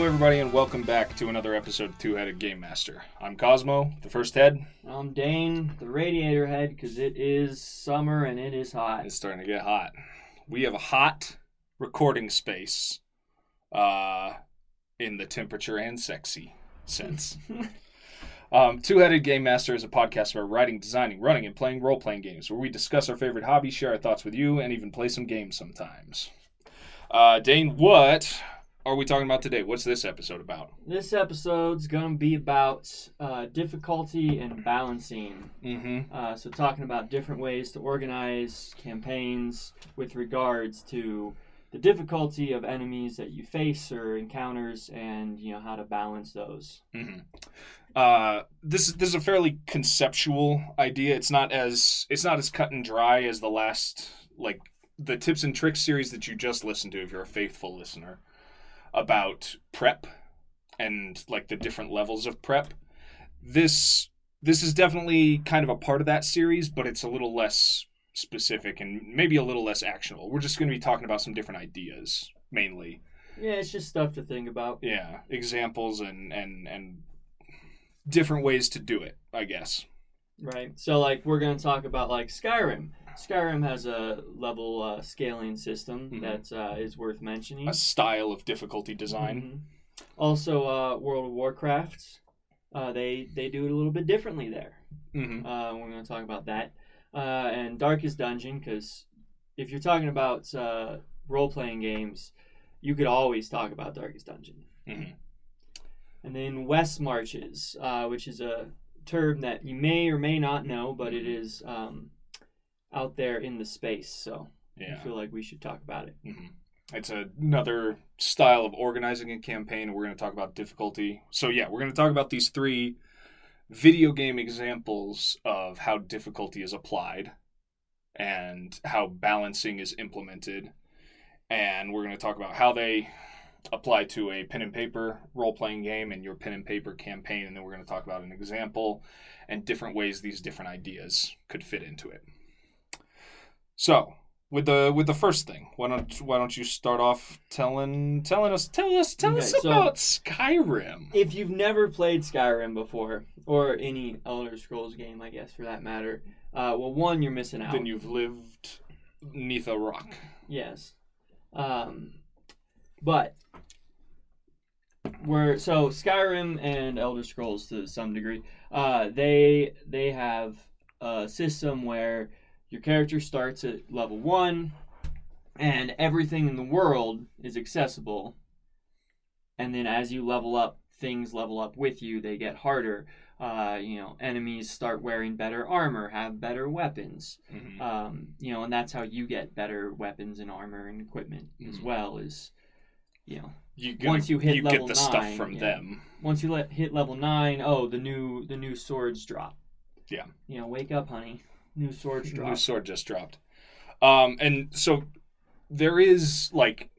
Hello, everybody, and welcome back to another episode of Two Headed Game Master. I'm Cosmo, the first head. I'm Dane, the radiator head, because it is summer and it is hot. It's starting to get hot. We have a hot recording space uh, in the temperature and sexy sense. um, Two Headed Game Master is a podcast about writing, designing, running, and playing role playing games where we discuss our favorite hobbies, share our thoughts with you, and even play some games sometimes. Uh, Dane, what are we talking about today? What's this episode about? This episode's going to be about uh, difficulty and balancing. Mm-hmm. Uh, so, talking about different ways to organize campaigns with regards to the difficulty of enemies that you face or encounters and you know how to balance those Mm-hmm. Uh, this is this is a fairly conceptual idea. It's not as it's not as cut and dry as the last like the tips and tricks series that you just listened to. If you're a faithful listener, about prep and like the different levels of prep. This this is definitely kind of a part of that series, but it's a little less specific and maybe a little less actionable. We're just going to be talking about some different ideas mainly. yeah it's just stuff to think about Yeah, examples and and and different ways to do it, I guess. right so like we're going to talk about like skyrim skyrim has a level uh, scaling system Mhm. that uh, is worth mentioning A style of difficulty design. Mhm. Also, uh, World of Warcraft, uh, they they do it a little bit differently there. hmm Uh, we're going to talk about that, uh, and Darkest Dungeon, because if you're talking about uh, role playing games, you could always talk about Darkest Dungeon. hmm And then West Marches, uh, which is a term that you may or may not know, but it is um, out there in the space, so I feel like we should talk about it. hmm It's another style of organizing a campaign. We're going to talk about difficulty. So yeah, we're going to talk about these three video game examples of how difficulty is applied and how balancing is implemented. And we're going to talk about how they apply to a pen and paper role playing game and your pen and paper campaign. And then we're going to talk about an example and different ways these different ideas could fit into it. So, with the with the first thing, why don't why don't you start off telling telling us tell us tell us Okay, so- about Skyrim? if you've never played Skyrim before, or any Elder Scrolls game, I guess for that matter, uh, well, one you're missing out. Then you've lived neath a rock. Yes, um, but we're so Skyrim and Elder Scrolls to some degree. Uh, they they have a system where your character starts at level one, and everything in the world is accessible. And then as you level up, things level up with you. They get harder. Uh, you know, enemies start wearing better armor, have better weapons. Mhm. Um, you know, and that's how you get better weapons and armor and equipment as Mhm. well. Is you know, You once you hit you level get the stuff nine, from yeah. them. once you let hit level nine, oh, the new the new swords drop. Yeah. You know, wake up, honey. New swords drop. New sword just dropped. Um, and so there is like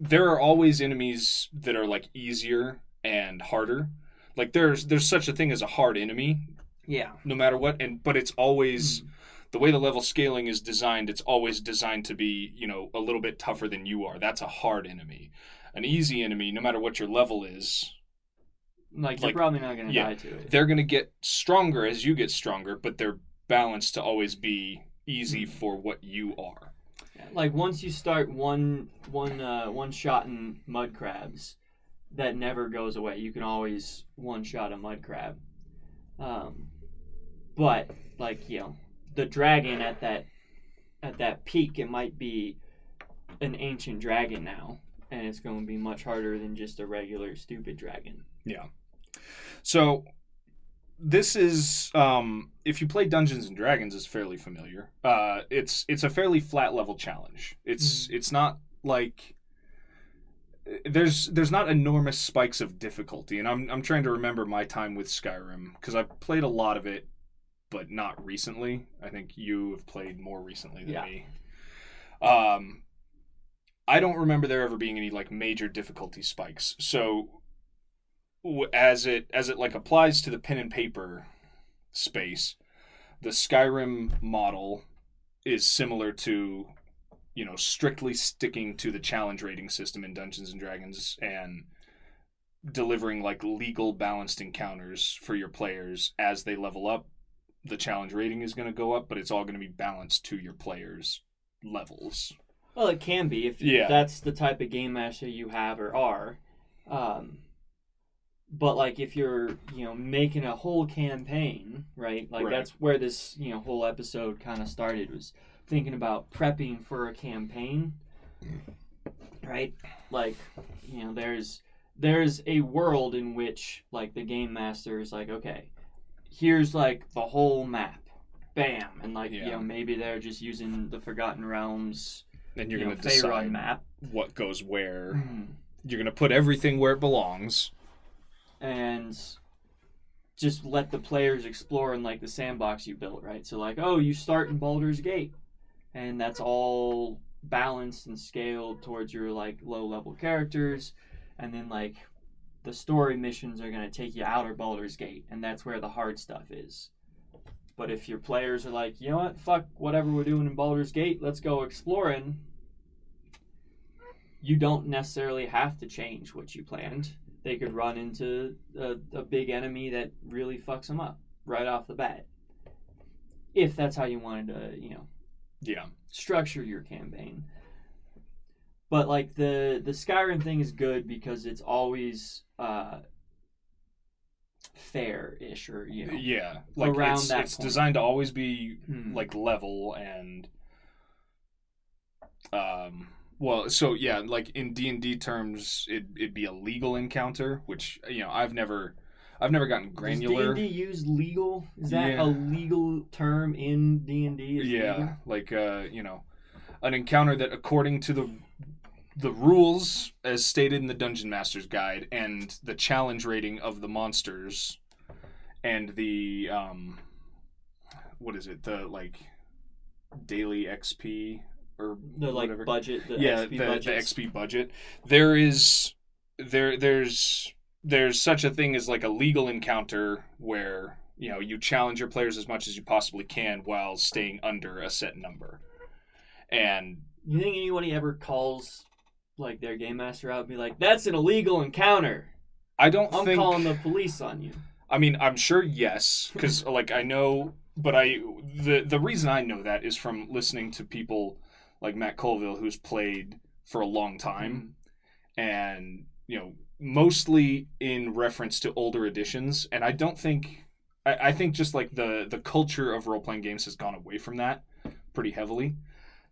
there are always enemies that are like easier and harder. Like there's there's such a thing as a hard enemy, yeah. no matter what, and but it's always Mm. the way the level scaling is designed. It's always designed to be you know a little bit tougher than you are. That's a hard enemy. An easy enemy, no matter what your level is, Like you're probably not gonna yeah. die to it. they're going to get stronger as you get stronger, but they're balanced to always be easy Mm. for what you are. Like once you start one one uh, one shot in mud crabs, that never goes away. You can always one shot a mud crab. Um, but like you know, the dragon at that at that peak, it might be an ancient dragon now, and it's going to be much harder than just a regular stupid dragon. Yeah. So this is um, if you play Dungeons and Dragons is fairly familiar. Uh, it's it's a fairly flat level challenge. It's it's not like there's there's not enormous spikes of difficulty, and I'm I'm trying to remember my time with Skyrim because I played a lot of it, but not recently. I think you have played more recently than Yeah. me. Um, I don't remember there ever being any like major difficulty spikes. So as it as it like applies to the pen and paper space, the Skyrim model is similar to you know strictly sticking to the challenge rating system in Dungeons and Dragons and delivering like legal balanced encounters for your players as they level up. The challenge rating is going to go up, but it's all going to be balanced to your players' levels. Well, it can be if Yeah. that's the type of game master you have or are. Um, but like if you're you know making a whole campaign, right? Like Right. that's where this you know whole episode kind of started was thinking about prepping for a campaign, right? Like you know there's there's a world in which like the game master is like okay, here's like the whole map. Bam, and like you know, maybe they're just using the Forgotten Realms And you're you know, going to Faerun decide map. what goes where. Mhm. You're going to put everything where it belongs. And just let the players explore in like the sandbox you built, right? So like, oh, you start in Baldur's Gate, and that's all balanced and scaled towards your like low level characters, and then like the story missions are gonna take you out of Baldur's Gate, and that's where the hard stuff is. But if your players are like, you know what, fuck whatever we're doing in Baldur's Gate, let's go exploring. You don't necessarily have to change what you planned they could run into a, a big enemy that really fucks them up right off the bat. If that's how you wanted to, you know, Yeah. structure your campaign. But like the the Skyrim thing is good because it's always uh fair-ish or you know Yeah. Like Around it's, that it's point. designed to always be Hmm. like level and um well so yeah like in d&d terms it, it'd be a legal encounter which you know i've never i've never gotten granular Does D&D use legal? Is that Yeah. a legal term in D&D? Is yeah legal? like uh you know an encounter that according to the the rules as stated in the dungeon master's guide and the challenge rating of the monsters and the um what is it the like daily xp or The like whatever. budget, the yeah XP the, the xp budget there is there there's there's such a thing as like a legal encounter where you know you challenge your players as much as you possibly can while staying under a set number and You think anybody ever calls like their game master out and be like, "That's an illegal encounter. i don't I'm think calling the police on you." i mean i'm sure yes because like i know but i the the reason i know that is from listening to people like matt colville who's played for a long time. Mm-hmm. And you know mostly in reference to older editions. And i don't think I, I think just like the the culture of role-playing games has gone away from that pretty heavily.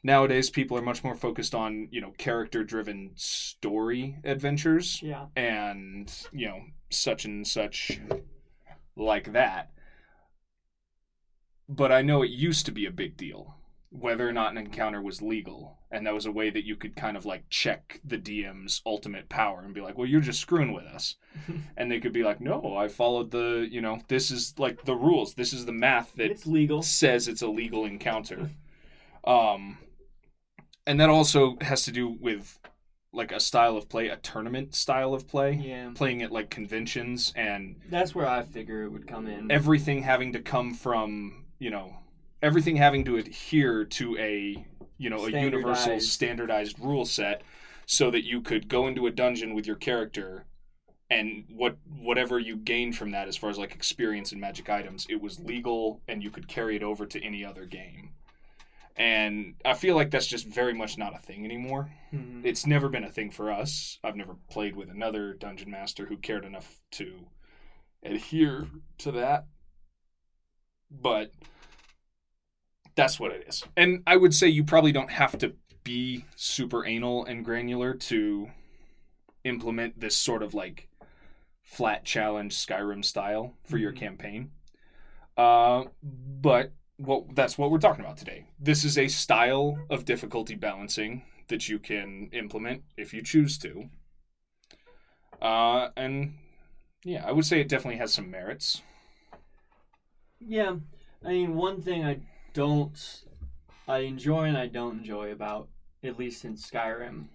Nowadays people are much more focused on you know character driven story adventures Yeah. and you know such and such like that. But i know it used to be a big deal whether or not an encounter was legal and that was a way that you could kind of like check the dm's ultimate power and be like well you're just screwing with us and they could be like no i followed the you know this is like the rules this is the math that it's legal. says it's a legal encounter. Um, and that also has to do with like a style of play, a tournament style of play, Yeah. playing at like conventions and That's where I figure it would come in. everything having to come from, you know, everything having to adhere to a, you know, a universal Standardized. rule set so that you could go into a dungeon with your character and what whatever you gained from that as far as like experience and magic items it was legal and you could carry it over to any other game and i feel like that's just very much not a thing anymore Mhm. it's never been a thing for us i've never played with another dungeon master who cared enough to adhere to that but that's what it is and i would say you probably don't have to be super anal and granular to implement this sort of like flat challenge Skyrim style for your Mhm. campaign. Uh, but what that's what we're talking about today. This is a style of difficulty balancing that you can implement if you choose to. Uh, and yeah, I would say it definitely has some merits. Yeah, I mean, one thing I don't, I enjoy and I don't enjoy about, at least in Skyrim.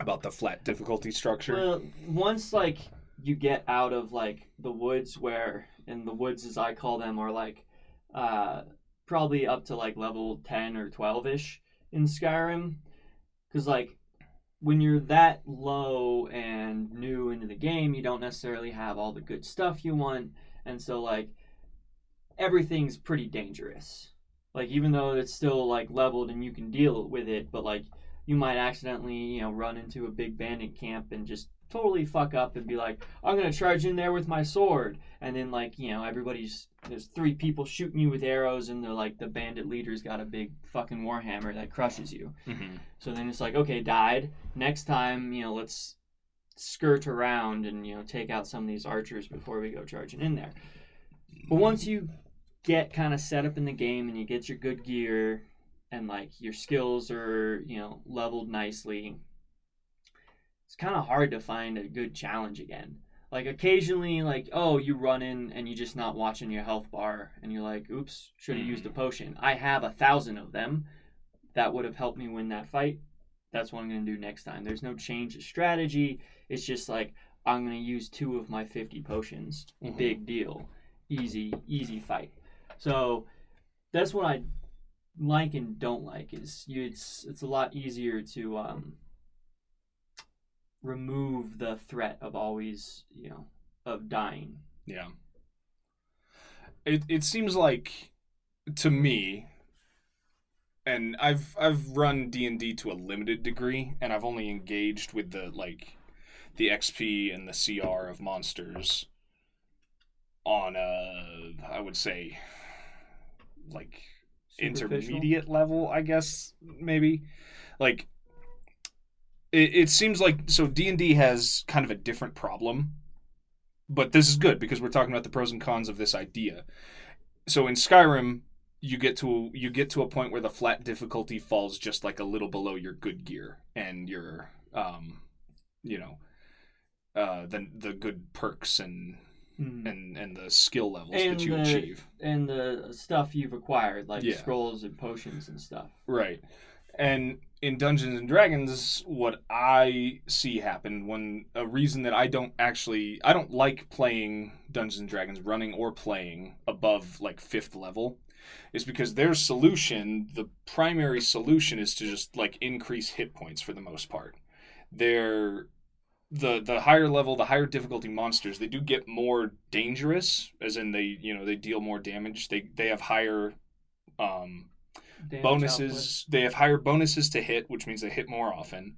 About the flat difficulty structure. Well, once like you get out of like the woods, where and the woods as I call them are like, uh, probably up to like level ten or twelve ish in Skyrim, because like when you're that low and new into the game, you don't necessarily have all the good stuff you want, and so like everything's pretty dangerous. Like even though it's still like leveled and you can deal with it, but like you might accidentally, you know, run into a big bandit camp and just totally fuck up and be like, I'm gonna charge in there with my sword, and then like you know everybody's there's three people shooting you with arrows, and the like the bandit leader's got a big fucking warhammer that crushes you. Mm-hmm. So then it's like, okay, died. Next time, you know, let's skirt around and you know take out some of these archers before we go charging in there. But once you get kind of set up in the game and you get your good gear and like your skills are you know leveled nicely it's kind of hard to find a good challenge again. Like occasionally like oh you run in and you're just not watching your health bar and you're like oops should have used a potion. I have a thousand of them that would have helped me win that fight. That's what i'm going to do next time. There's no change of strategy. It's just like i'm going to use two of my 50 potions. Mhm. big deal. Easy easy fight so that's what i like and don't like is you it's it's a lot easier to um remove the threat of always you know of dying Yeah. It it seems like to me and I've I've run D&D to a limited degree and I've only engaged with the like the XP and the CR of monsters on a I would say like intermediate level, I guess maybe. Like it, it seems like so D&D has kind of a different problem. But this is good because we're talking about the pros and cons of this idea. So in Skyrim, you get to you get to a point where the flat difficulty falls just like a little below your good gear and your um you know uh the the good perks and Mm-hmm. and and the skill levels And that you the- achieve. and the stuff you've acquired like Yeah. scrolls and potions and stuff Right. And in Dungeons and Dragons, what I see happen when a reason that I don't actually I don't like playing Dungeons and Dragons running or playing above like fifth level is because their solution, the primary solution is to just like increase hit points for the most part. Their the the higher level, the higher difficulty monsters, they do get more dangerous, as in they you know they deal more damage. They they have higher um, bonuses. they have higher bonuses to hit which means they hit more often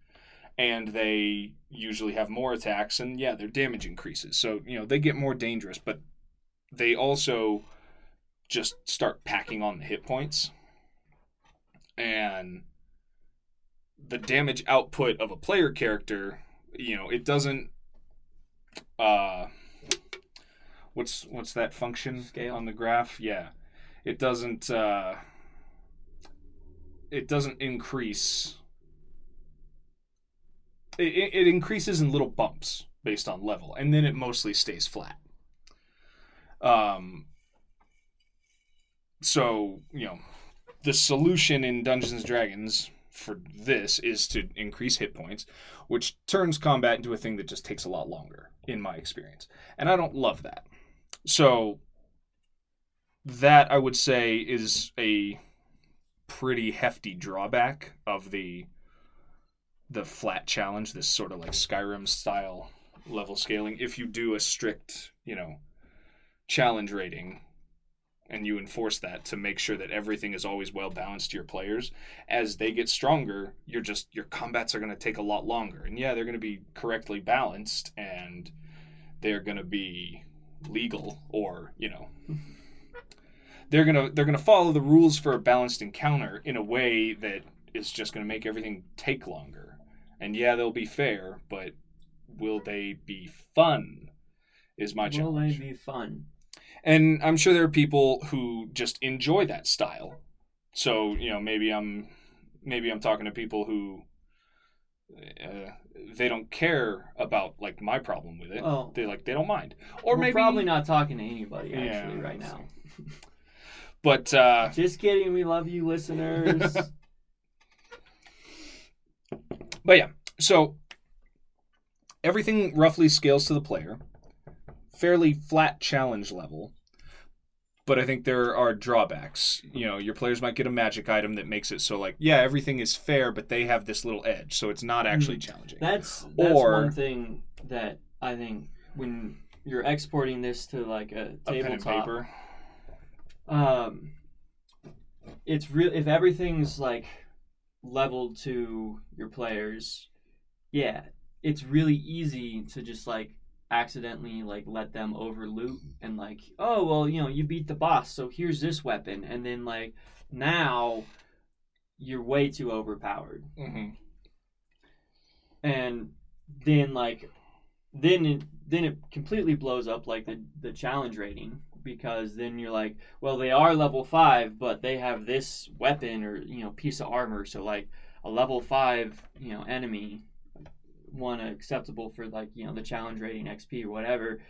and they usually have more attacks and yeah their damage increases. So you know they get more dangerous but they also just start packing on the hit points. And the damage output of a player character you know it doesn't uh what's what's that function Scale. on the graph? Yeah. It doesn't uh it doesn't increase it, it it increases in little bumps based on level and then it mostly stays flat. Um so you know the solution in dungeons and dragons for this is to increase hit points which turns combat into a thing that just takes a lot longer in my experience. And i don't love that. So that i would say is a pretty hefty drawback of the the flat challenge this sort of like skyrim style level scaling. If you do a strict you know challenge rating and you enforce that to make sure that everything is always well balanced to your players. As they get stronger you're just your combats are going to take a lot longer. And yeah they're going to be correctly balanced and they're going to be legal or you know they're going to they're going to follow the rules for a balanced encounter in a way that is just going to make everything take longer. And yeah they'll be fair but will they be fun is my Will challenge. they be fun? And I'm sure there are people who just enjoy that style. So you know, maybe I'm maybe I'm talking to people who uh, they don't care about like my problem with it. Well, they like they don't mind, or we're maybe probably not talking to anybody Yeah, actually right now. But uh, Just kidding. We love you, listeners. but yeah, so everything roughly scales to the player, fairly flat challenge level. but I think there are drawbacks. You know, your players might get a magic item that makes it so like, yeah, everything is fair, but they have this little edge, so it's not actually challenging. That's that's Or- one thing that I think when you're exporting this to like a A pen and tabletop, paper. um, it's real. If everything's like leveled to your players, yeah, it's really easy to just like accidentally like let them over loot and like, oh well, you know, you beat the boss, so here's this weapon, and then like now you're way too overpowered. Hmm and then like then it then it completely blows up like the the challenge rating because then you're like well they are level 5 but they have this weapon or you know piece of armor so like a level 5 you know enemy one acceptable for like you know the challenge rating XP or whatever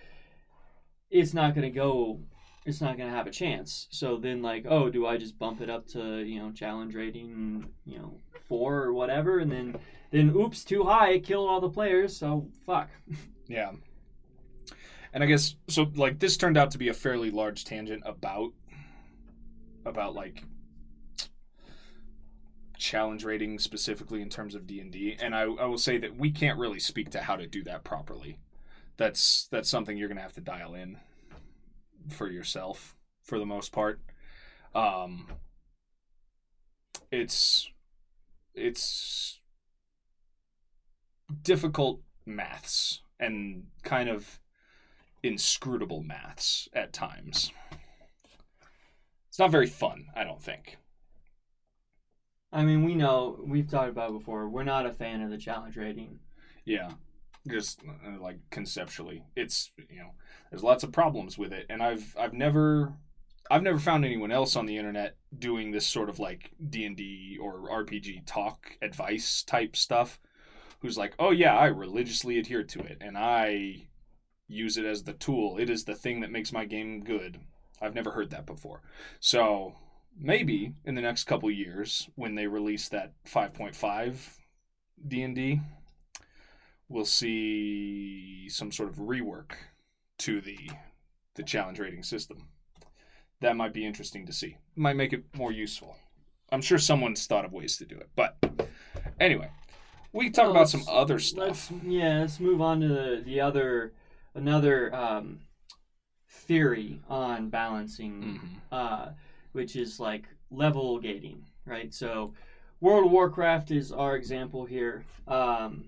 it's not to go it's not to have a chance so then like oh do I just bump it up to you know challenge rating you know 4 or whatever and then then oops, too high, kill all the players, so fuck. Yeah. And I guess so like this turned out to be a fairly large tangent about about like challenge rating specifically in terms of D&D and I, I will say that we can't really speak to how to do that properly. That's that's something you're to have to dial in for yourself for the most part. Um it's it's difficult maths and kind of inscrutable maths at times. It's not very fun, I don't think. I mean, we know, we've talked about it before, we're not a fan of the challenge rating. Yeah. Just uh, like conceptually, it's you know, there's lots of problems with it, and I've I've never I've never found anyone else on the internet doing this sort of like D and D or RPG talk advice type stuff, who's like, oh yeah, I religiously adhere to it, and I use it as the tool. It is the thing that makes my game good. I've never heard that before, so maybe in the next couple years when they release that 5.5 D&D we'll see some sort of rework to the the challenge rating system. That might be interesting to see. Might make it more useful. I'm sure someone's thought of ways to do it. But anyway, we can talk Well, about some let's- other Let's, stuff. yeah, let's move on to the, the other, another um, theory on balancing Mhm. uh, which is like level gating, right? So, World of Warcraft is our example here, um,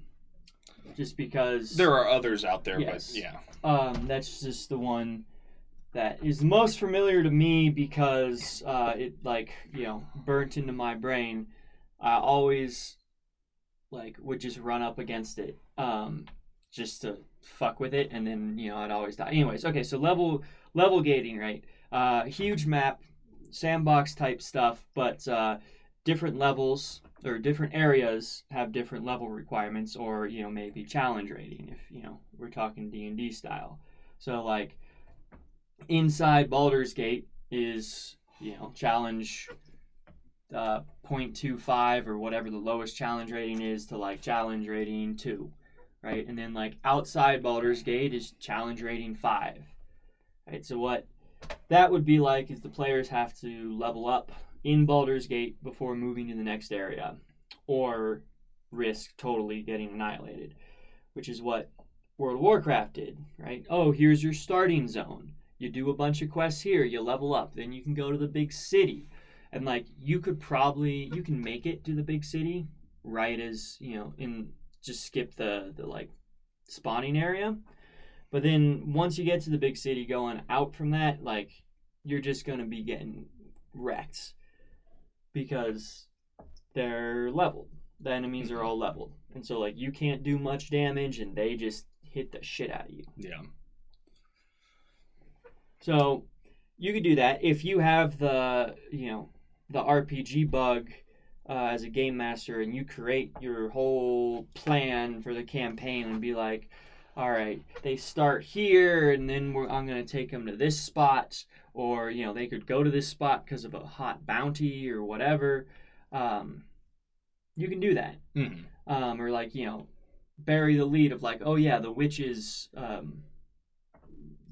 just because There are others out there, Yes. but yeah. um, that's just the one that is the most familiar to me because uh, it like you know burnt into my brain. I always like would just run up against it um, just to fuck with it, and then you know I'd always die. Anyways, okay, so level level gating, right? Uh, huge map, sandbox type stuff, but uh, different levels or different areas have different level requirements, or you know maybe challenge rating if you know we're talking D and D style. So like inside Baldur's Gate is you know challenge uh, 0.25 or whatever the lowest challenge rating is to like challenge rating 2 right and then like outside Baldur's Gate is challenge rating 5 right so what that would be like is the players have to level up in Baldur's Gate before moving to the next area or risk totally getting annihilated which is what World of Warcraft did right? Oh here's your starting zone. You do a bunch of quests here you level up then you can go to the big city. And like you could probably you can make it to the big city right as you know in just skip the the like spawning area but then once you get to the big city going out from that like you're just going to be getting wrecked because they're leveled. The enemies are all leveled. And so like you can't do much damage and they just hit the shit out of you. Yeah. so you could do that. If you have the you know the RPG bug uh, as a game master and you create your whole plan for the campaign and be like, all right, they start here and then we're, I'm going to take them to this spot, or you know they could go to this spot because of a hot bounty or whatever. Um, you can do that, Mhm. um, or like you know bury the lead of like, oh yeah, the witch's um,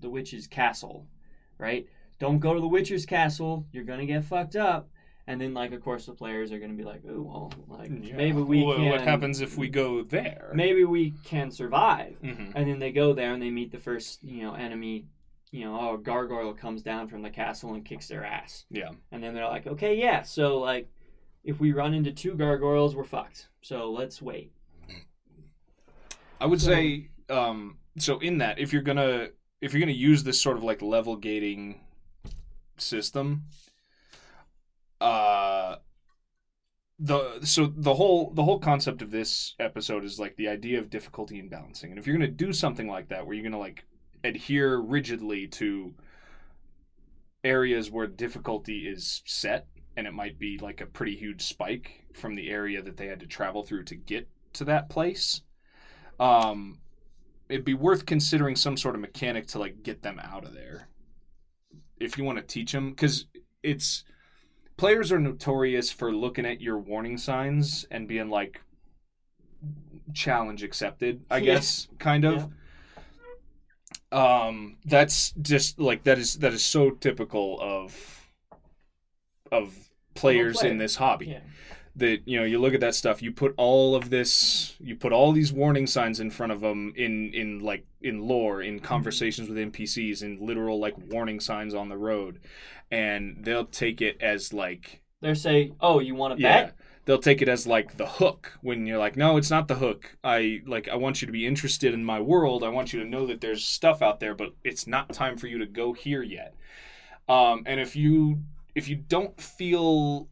the witch's castle, right? don't go to the Witcher's castle. You're gonna get fucked up. And then, like, of course, the players are gonna be like, "Oh, well, like Yeah. maybe we What- can." What happens if we go there? Maybe we can survive. hmm And then they go there and they meet the first, you know, enemy. You know, oh, a gargoyle comes down from the castle and kicks their ass. Yeah. And then they're like, okay, yeah, so like, if we run into two gargoyles, we're fucked. So let's wait. I would So- say um, so. In that, if you're gonna if you're gonna use this sort of like level gating system, uh, the so the whole the whole concept of this episode is like the idea of difficulty and balancing. And if you're gonna do something like that, where you're gonna like adhere rigidly to areas where difficulty is set, and it might be like a pretty huge spike from the area that they had to travel through to get to that place um it'd be worth considering some sort of mechanic to like get them out of there if you want to teach them because it's players are notorious for looking at your warning signs and being like challenge accepted i Yeah. guess kind of um that's just like that is that is so typical of of players player. in this hobby Yeah. that you know you look at that stuff you put all of this you put all these warning signs in front of them in in like in lore in conversations with npcs in literal like warning signs on the road and they'll take it as like They're saying, oh, you want to yeah. bet? they'll take it as like the hook when you're like no it's not the hook. I like i want you to be interested in my world. I want you to know that there's stuff out there but it's not time for you to go here yet. Um and if you if you don't feel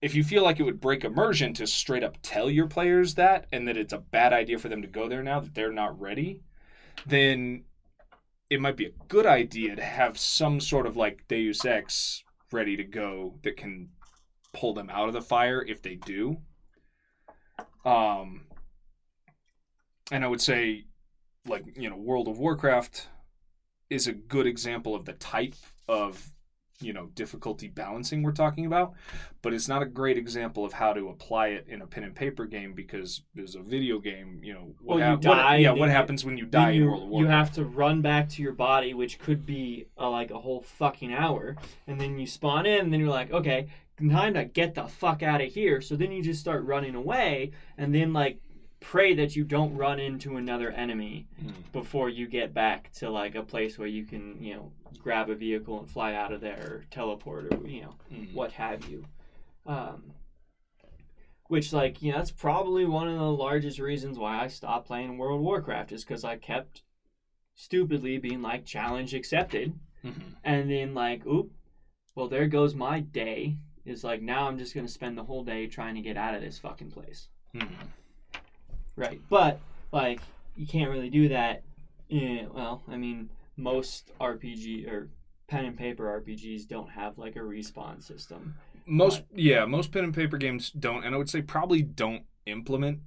if you feel like it would break immersion to straight up tell your players that and that it's a bad idea for them to go there now that they're not ready then it might be a good idea to have some sort of like deus ex ready to go that can pull them out of the fire if they do. Um, and I would say, like you know, World of Warcraft is a good example of the type of you know difficulty balancing we're talking about, but it's not a great example of how to apply it in a pen and paper game because there's a video game. You know, what, Well, you hap- die what yeah, what happens when you die in you, World of you have to run back to your body, which could be uh, like a whole fucking hour, and then you spawn in, and then you're like, okay, time to get the fuck out of here. So then you just start running away, and then like pray that you don't run into another enemy Mm. before you get back to like a place where you can, you know, grab a vehicle and fly out of there, or teleport, or you know, Mm. what have you. Um, which, like, you know, that's probably one of the largest reasons why I stopped playing World of Warcraft is because I kept stupidly being like challenge accepted, Mhm. and then like, oop, well, there goes my day. Is like now I'm just gonna spend the whole day trying to get out of this fucking place. Mhm. Right. But like you can't really do that. Yeah, well, I mean, most RPG or pen and paper RPGs don't have like a respawn system. Most yeah, most pen and paper games don't, and I would say probably don't implement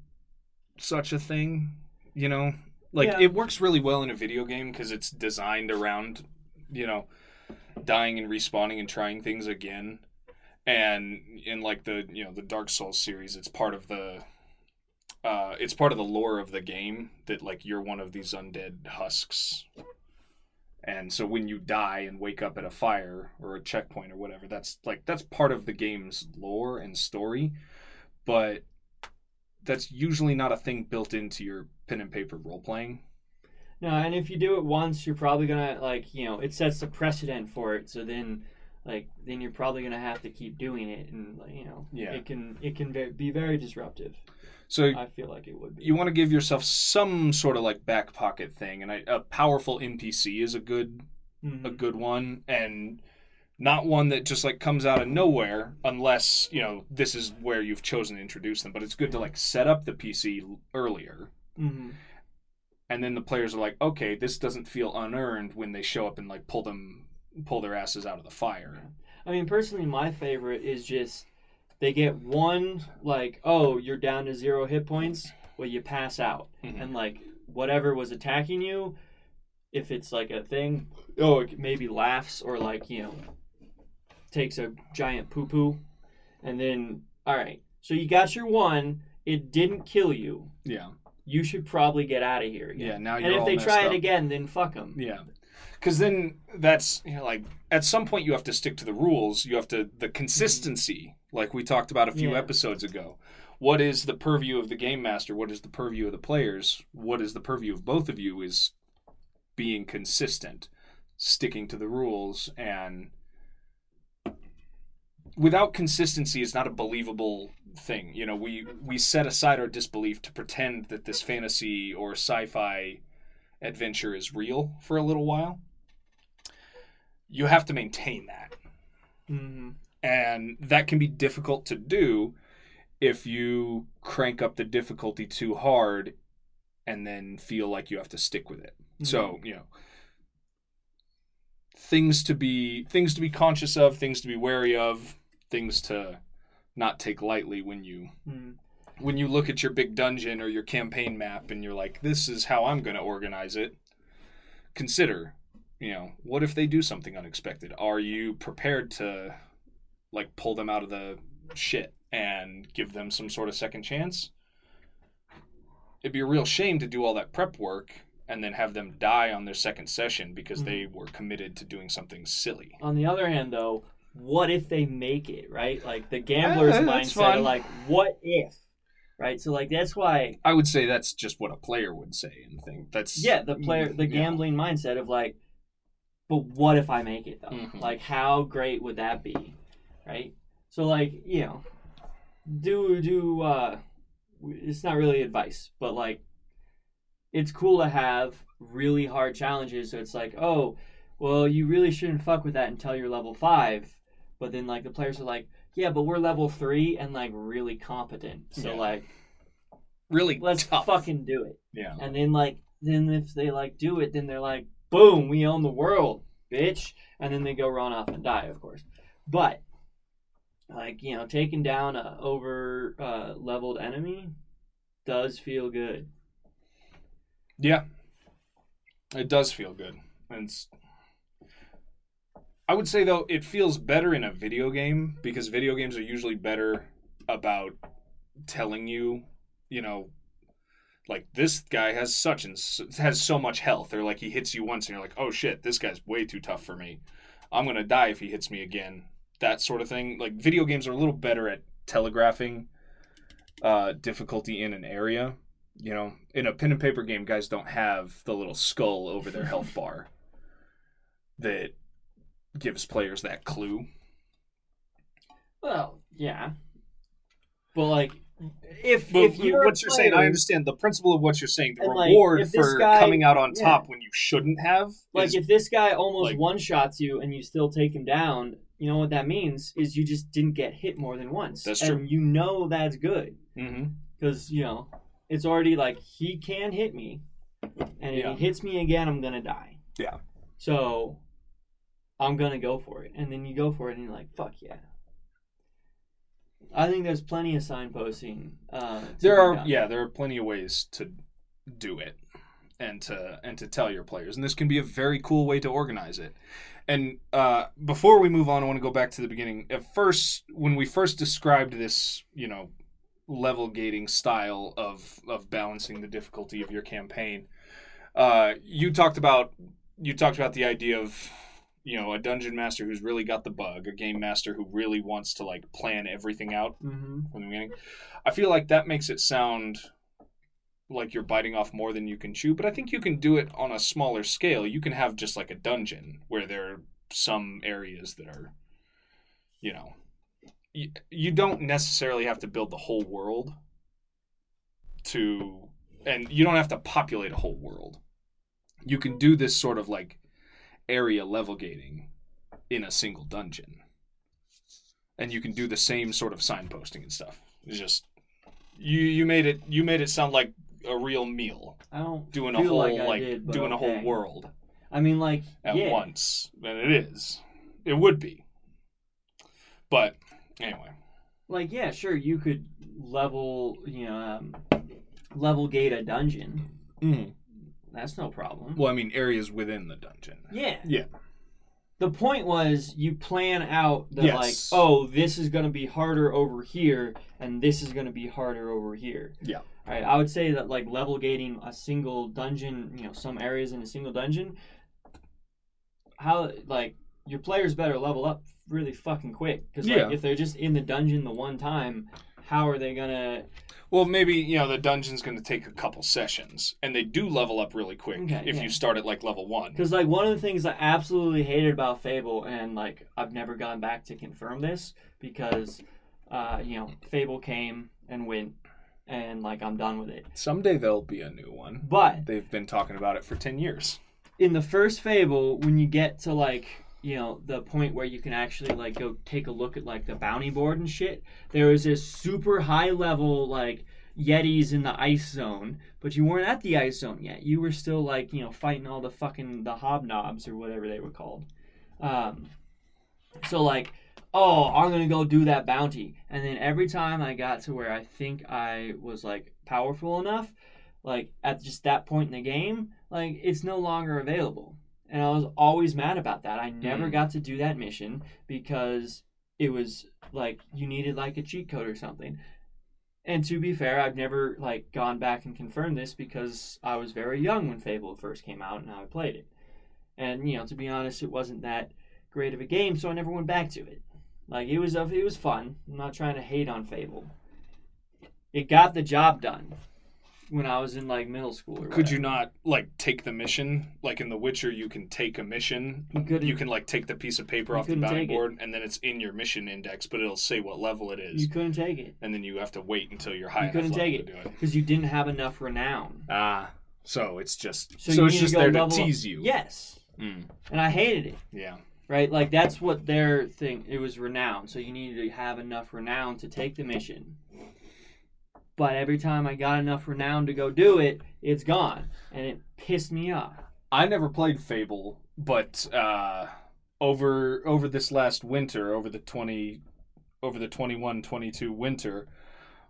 such a thing. You know, like Yeah. it works really well in a video game because it's designed around, you know, dying and respawning and trying things again. And in like the you know the Dark Souls series, it's part of the uh, it's part of the lore of the game that like you're one of these undead husks. And so when you die and wake up at a fire or a checkpoint or whatever that's like that's part of the game's lore and story. But that's usually not a thing built into your pen and paper role playing No, and if you do it once, you're probably gonna like you know it sets the precedent for it. So then, like then you're probably gonna have to keep doing it, and like, you know Yeah. it can it can be very disruptive. so I feel like it would be. you want to give yourself some sort of like back pocket thing and I, a powerful npc is a good Mhm. a good one and not one that just like comes out of nowhere unless you know this is where you've chosen to introduce them but it's good to like set up the pc earlier Mhm. and then the players are like okay this doesn't feel unearned when they show up and like pull them pull their asses out of the fire I mean, personally, my favorite is just they get one like, oh, you're down to zero hit points. Well, you pass out, Mhm. and like whatever was attacking you, if it's like a thing, oh, it maybe laughs or like you know takes a giant poo poo, and then all right, so you got your one. It didn't kill you. yeah You should probably get out of here. Again. yeah now and you're if all they try up. it again, then fuck them. yeah because then that's you know like at some point you have to stick to the rules. You have to the mm-hmm. consistency like we talked about a few Yeah. episodes ago. What is the purview of the game master? What is the purview of the players? What is the purview of both of you is being consistent sticking to the rules and without consistency it's not a believable thing. You know we we set aside our disbelief to pretend that this fantasy or sci-fi adventure is real for a little while you have to maintain that Mm-hmm. and that can be difficult to do if you crank up the difficulty too hard and then feel like you have to stick with it so you know things to be things to be conscious of things to be wary of things to not take lightly when you Mm. when you look at your big dungeon or your campaign map and you're like this is how i'm going to organize it consider you know what if they do something unexpected are you prepared to like pull them out of the shit and give them some sort of second chance it'd be a real shame to do all that prep work and then have them die on their second session because they mm-hmm. were committed to doing something silly On the other hand, though, what if they make it right? Like the gambler's that's mindset, like, what if? Right. So like that's why, i would say that's just what a player would say and think that's yeah, the player, the yeah. gambling mindset of like, but what if I make it though? Mhm. Like, how great would that be? Right. So like, you know, do do. uh It's not really advice, but like, it's cool to have really hard challenges. So it's like, oh, well, you really shouldn't fuck with that until you're level five. But then like the players are like, yeah, but we're level three and like really competent. So Yeah. like, really let's tough. fucking do it. yeah And then like, then if they like do it, then they're like, boom, we own the world, bitch. And then they go run off and die, of course. But like you know, taking down a over uh, leveled enemy does feel good. Yeah. It does feel good. And it's I would say though it feels better in a video game because video games are usually better about telling you, you know, like this guy has such and has so much health or like he hits you once and you're like, "Oh shit, this guy's way too tough for me. I'm going to die if he hits me again." That sort of thing. Like video games are a little better at telegraphing uh difficulty in an area you know, in a pen and paper game, guys don't have the little skull over their health bar that gives players that clue. Well, yeah, but like, if if you're what you're saying, I understand the principle of what you're saying. The And, like, reward for guy- coming out on yeah. top when you shouldn't have. Like is- if this guy almost like- one shots you and you still take him down, you know what that means is you just didn't get hit more than once. That's and true. you know that's good mm-hmm. because you know it's already like he can hit me, and if Yeah. he hits me again, I'm gonna die. Yeah. So I'm gonna go for it, and then you go for it, and you're like, "Fuck yeah." I think there's plenty of signposting. Uh, there are yeah, there are plenty of ways to do it and to and to tell your players, and this can be a very cool way to organize it. And uh, before we move on, I want to go back to the beginning. At first, when we first described this, you know, level gating style of of balancing the difficulty of your campaign, uh, you talked about you talked about the idea of you know a dungeon master who's really got the bug, a game master who really wants to like plan everything out Mhm. from the beginning. I feel like that makes it sound like you're biting off more than you can chew, but I think you can do it on a smaller scale. You can have just like a dungeon where there are some areas that are, you know, you, you don't necessarily have to build the whole world to, and you don't have to populate a whole world. You can do this sort of like area level gating in a single dungeon and you can do the same sort of signposting and stuff. It's just you you made it you made it sound like a real meal I don't doing a whole like, like, did, doing a whole world I mean, like at yeah. once. And it is. It would be. But anyway. like yeah sure you could level you know um, level gate a dungeon that's no problem Well, I mean areas within the dungeon. yeah Yeah. the point was you plan out that Yes. like oh this is going to be harder over here and this is going to be harder over here Yeah. right i would say that like level gating a single dungeon you know some areas in a single dungeon how like your players better level up really fucking quick because Yeah. like if they're just in the dungeon the one time, how are they gonna? Well, maybe you know the dungeon's going to take a couple sessions, and they do level up really quick Okay, if yeah. you start at like level one. Because like one of the things I absolutely hated about Fable, and like I've never gone back to confirm this because, uh, you know, Fable came and went, and like I'm done with it. Someday there'll be a new one. But They've been talking about it for ten years. in the first Fable, when you get to like you know the point where you can actually like go take a look at like the bounty board and shit, there was this super high level like Yetis in the ice zone, but you weren't at the ice zone yet. You were still like you know fighting all the fucking the hobnobs or whatever they were called. Um, so like. Oh, I'm gonna go do that bounty, and then every time I got to where I think I was like powerful enough, like at just that point in the game, like it's no longer available. And I was always mad about that. I never Mm. got to do that mission because it was like you needed like a cheat code or something. And to be fair, I've never like gone back and confirmed this because I was very young when Fable first came out and I played it. And you know, to be honest, it wasn't that great of a game, so I never went back to it. Like it was it was fun. I'm not trying to hate on Fable. It got the job done when I was in like middle school. Or Could you not like take the mission? Like in The Witcher, you can take a mission. You You can like take the piece of paper off the bounty take it. board, and then it's in your mission index, but it'll say what level it is, You couldn't take it and then you have to wait until you're high You couldn't take it. because you didn't have enough renown. Ah, so it's just so, you it's just there to tease you. Yes, Mm, and I hated it. yeah. Right, like that's what their thing. It was renown, so you needed to have enough renown to take the mission. But every time I got enough renown to go do it, it's gone, and it pissed me off. I never played Fable, but uh, over over this last winter, over the twenty, over the 21-22 winter,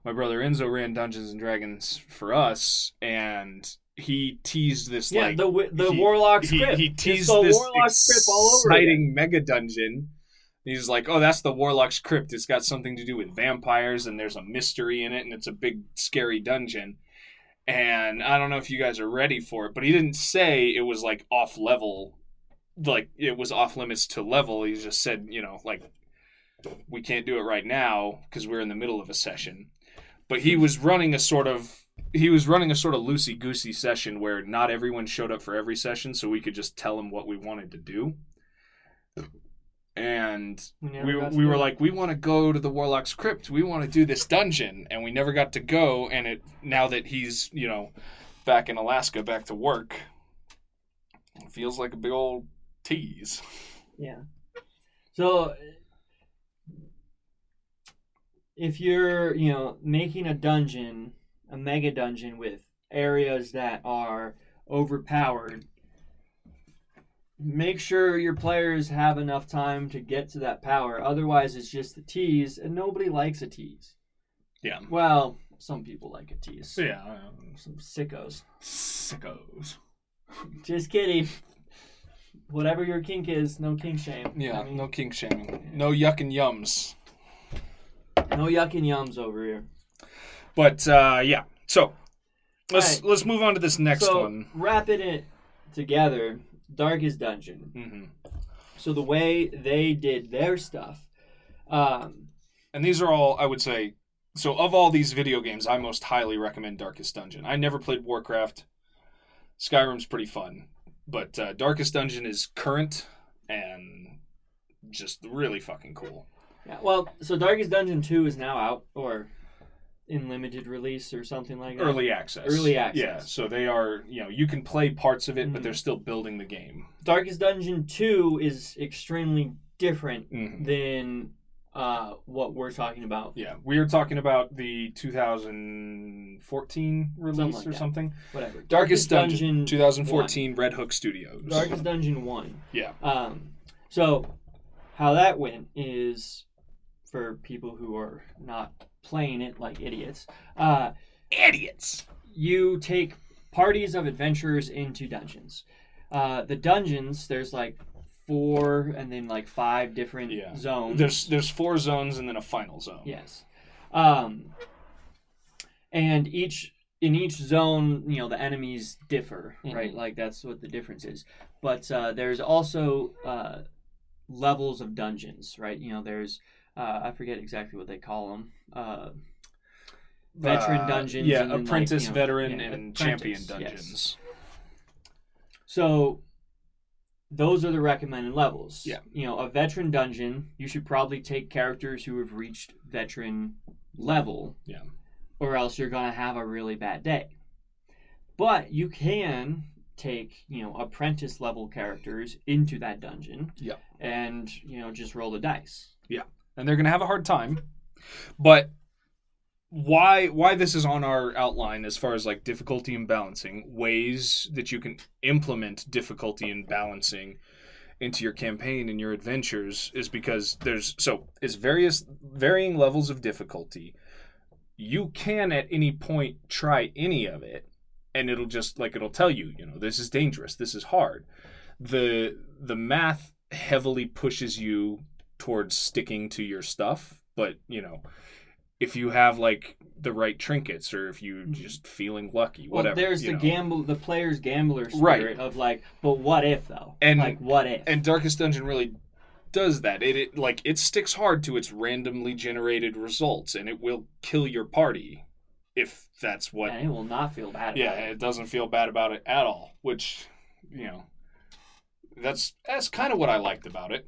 my brother Enzo ran Dungeons and Dragons for us, and he teased this Yeah, like the the he- Warlock's Crypt. he It's teased the this Warlock's Crypt all over again. exciting mega dungeon. He's like, "Oh, that's the Warlock's Crypt. It's got something to do with vampires, and there's a mystery in it, and it's a big, scary dungeon." And I don't know if you guys are ready for it, but he didn't say it was like off level, like it was off limits to level. He just said, you know, like we can't do it right now because we're in the middle of a session. But he was running a sort of he was running a sort of loosey goosey session where not everyone showed up for every session, so we could just tell him what we wanted to do. And never we, we were like, we want to go to the Warlock's Crypt. We want to do this dungeon, and we never got to go. And it now that he's you know back in Alaska, back to work, it feels like a big old tease. Yeah. So if you're, you know, making a dungeon, a mega dungeon with areas that are overpowered, make sure your players have enough time to get to that power. Otherwise, it's just a tease, and nobody likes a tease. Yeah. Well, some people like a tease. Yeah. Some sickos. Sickos. Just kidding. Whatever your kink is, no kink shame. Yeah. I mean, no kink shaming. No yuck and yums. no yuck and yums over here. But uh, yeah. So let's Alright. let's move on to this next so, one. wrapping it together, Darkest Dungeon. hmm So the way they did their stuff, um, And these are all I would say. So of all these video games, I most highly recommend Darkest Dungeon. I never played Warcraft. Skyrim's pretty fun, but uh, Darkest Dungeon is current and just really fucking cool. yeah, well, so Darkest Dungeon two is now out or in limited release or something like that. Early access. Early access. Yeah. So they are. You know, you can play parts of it, but Mhm. they're still building the game. Darkest Dungeon two is extremely different Mhm. than uh, what we're talking about. Yeah, we are talking about the 2014 release like or that. something. Whatever. Darkest Dungeon, Dungeon 2014, Red Hook Studios. Darkest Dungeon one. Yeah. Um, so how that went is for people who are not playing it like idiots. Uh, Idiots. you take parties of adventurers into dungeons. Uh, the dungeons, there's like four and then like five different Yeah. zones. There's there's four zones and then a final zone. yes. Um, and each in each zone, you know, the enemies differ, right? Mhm. Like that's what the difference is. But uh, there's also uh, levels of dungeons, right? You know, there's uh, I forget exactly what they call them. Uh, veteran Uh, dungeons. Yeah, and then, like, apprentice, you know, veteran, yeah, and apprentice, champion yes. dungeons. So those are the recommended levels. Yeah. You know, a veteran dungeon, you should probably take characters who have reached veteran level. Yeah. Or else you're gonna have a really bad day. But you can take, you know, apprentice level characters into that dungeon. Yeah. And, you know, just roll the dice. And they're going to have a hard time. But why why this is on our outline as far as like difficulty and balancing ways that you can implement difficulty and balancing into your campaign and your adventures is because there's so it's various varying levels of difficulty. You can at any point try any of it and it'll just like it'll tell you, you know, this is dangerous, this is hard. The the math heavily pushes you towards sticking to your stuff, but you know, if you have like the right trinkets or if you're mm-hmm. just feeling lucky, Well, whatever. there's the know. gamble, the player's gambler Right. spirit of like, but what if though? And- like, what if? and Darkest Dungeon really does that. It, it like it sticks hard to its randomly generated results, and it will kill your party if that's what. and it will not feel bad. Yeah, about it. it doesn't feel bad about it at all. Which, you know, that's that's kind of what I liked about it.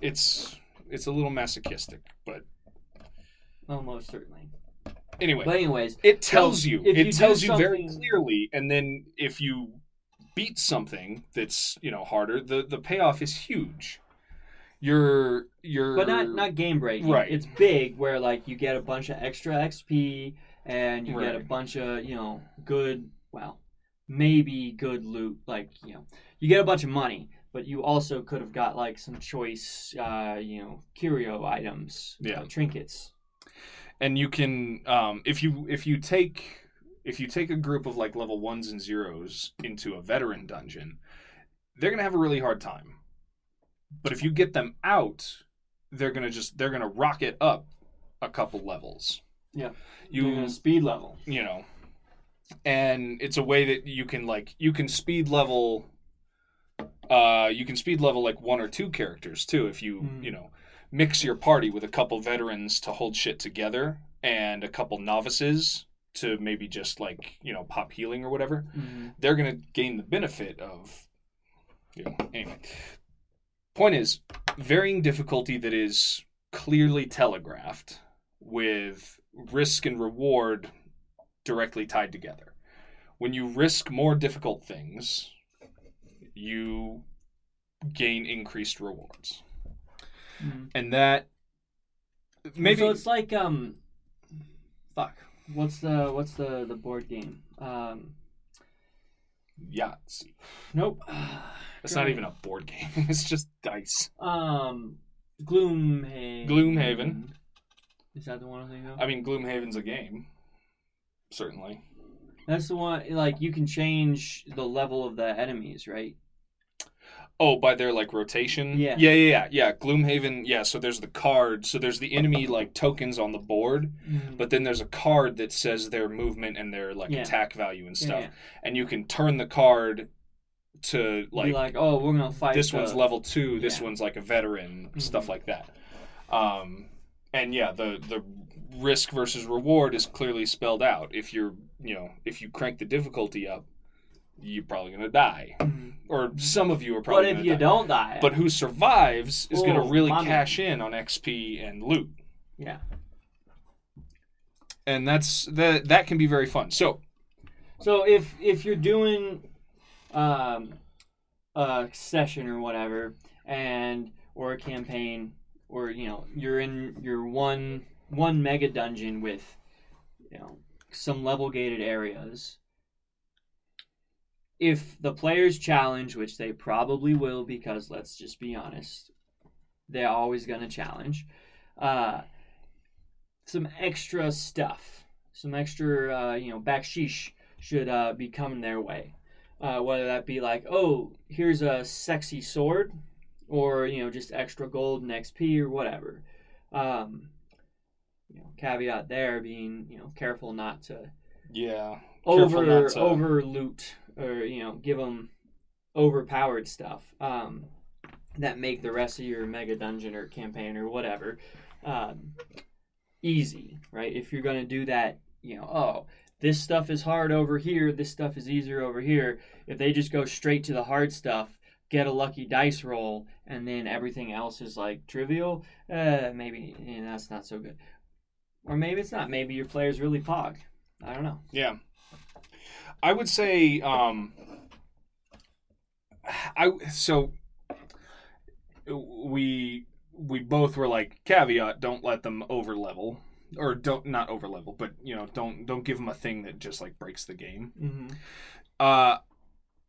It's it's a little masochistic, but almost certainly. anyway. But anyways, it tells So, you it you tells you very clearly and then if you beat something that's you know harder the the payoff is huge you're you're but not not game breaking. Right. It's big where like you get a bunch of extra XP and you get a bunch of you know good well maybe good loot like you know you get a bunch of money but you also could have got like some choice uh you know curio items uh, trinkets. And you can um if you if you take if you take a group of like level ones and zeros into a veteran dungeon they're gonna have a really hard time. But if you get them out they're gonna just they're gonna rocket up a couple levels. Yeah. you speed level. You know. And it's a way that you can like you can speed level uh you can speed level like one or two characters too if you Mhm. you know mix your party with a couple veterans to hold shit together and a couple novices to maybe just like you know pop healing or whatever Mhm. they're going to gain the benefit of you know anyway point is varying difficulty that is clearly telegraphed with risk and reward directly tied together when you risk more difficult things you gain increased rewards Mhm. and that maybe so it's like um fuck what's the what's the the board game um Yahtzee. nope It's not even a board game. It's just dice. Um, Gloomhaven. Gloomhaven. Is that the one I'm thinking of? I mean, Gloomhaven's a game, certainly. That's the one. Like you can change the level of the enemies, right? Oh, by their like rotation. Yeah. yeah, yeah, yeah. yeah. Gloomhaven. Yeah. So there's the card. So there's the enemy like tokens on the board, but then there's a card that says their movement and their like Yeah. attack value and stuff, yeah. and you can turn the card to Be like, like, oh, we're gonna fight. this the- one's level two, this one's like a veteran, stuff Mhm. like that. Um, and yeah, the the risk versus reward is clearly spelled out. If you're, you know, if you crank the difficulty up, you're probably gonna die, Mhm. or some of you are But probably. if gonna you die. don't die, but who survives is gonna really money. cash in on XP and loot, yeah. and that's that that can be very fun. So So if if you're doing um, a session or whatever, and or a campaign, or you know you're in your one one mega dungeon with you know some level gated areas. If the players challenge, which they probably will, because let's just be honest, they're always gonna challenge. Uh, some extra stuff, some extra uh, you know backsheesh should uh, be coming their way. Uh, whether that be like, oh, here's a sexy sword, or you know, just extra gold and XP or whatever. Um, you know, caveat there being, you know, careful not to Yeah. Over to- over loot or you know give them overpowered stuff um, that make the rest of your mega dungeon or campaign or whatever um, easy right? If you're going to do that you know oh this stuff is hard over here this stuff is easier over here. If they just go straight to the hard stuff get a lucky dice roll and then everything else is like trivial uh, maybe eh, that's not so good. Or maybe it's not. Maybe your player's really pog i don't know. Yeah. I would say um I so we we both were like caveat don't let them over level or don't not over level but you know don't don't give them a thing that just like breaks the game. mm-hmm. Uh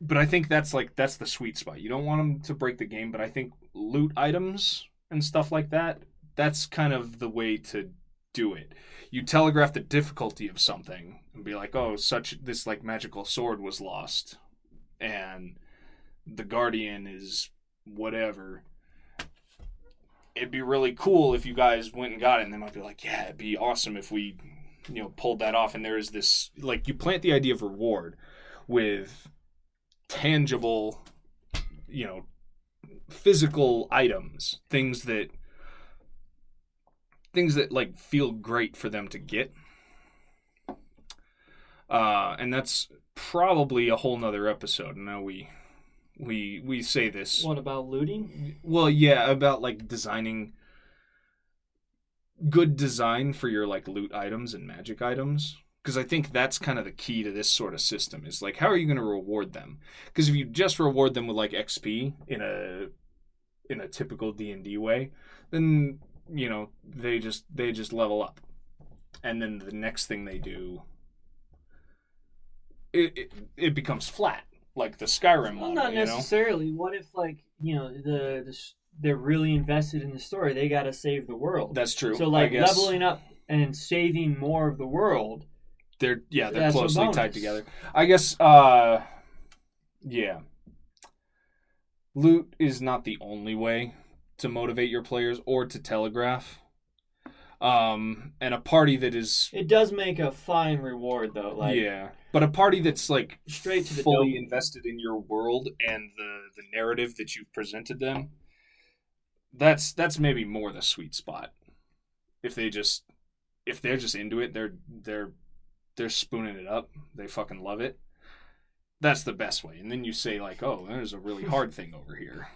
but I think that's like that's the sweet spot. You don't want them to break the game, but I think loot items and stuff like that that's kind of the way to do it. You telegraph the difficulty of something and be like, "Oh, such this like magical sword was lost." And the guardian is whatever. It'd be really cool if you guys went and got it and they might be like, "Yeah, it'd be awesome if we, you know, pulled that off." And there is this like you plant the idea of reward with tangible, you know, physical items, things that things that like feel great for them to get. Uh, and that's probably a whole nother episode. I know we we we say this. What about looting? Well, yeah, about like designing good design for your like loot items and magic items because I think that's kind of the key to this sort of system is like how are you going to reward them? Because if you just reward them with like XP in a in a typical D&D way, then you know, they just they just level up. And then the next thing they do it it, it becomes flat like the Skyrim Well, model, not you know? necessarily. What if, like, you know, the, the they're really invested in the story? They got to save the world. That's true. so, like, leveling up and saving more of the world. they're yeah they're closely tied together i guess uh yeah loot is not the only way to motivate your players or to telegraph. Um and a party that is It does make a fine reward, though. Like, yeah but a party that's like Straight to the fully dope. invested in your world and the the narrative that you've presented them that's that's maybe more the sweet spot. If they just if they're just into it they're they're they're spooning it up. They fucking love it. That's the best way. And then you say like oh there's a really hard thing over here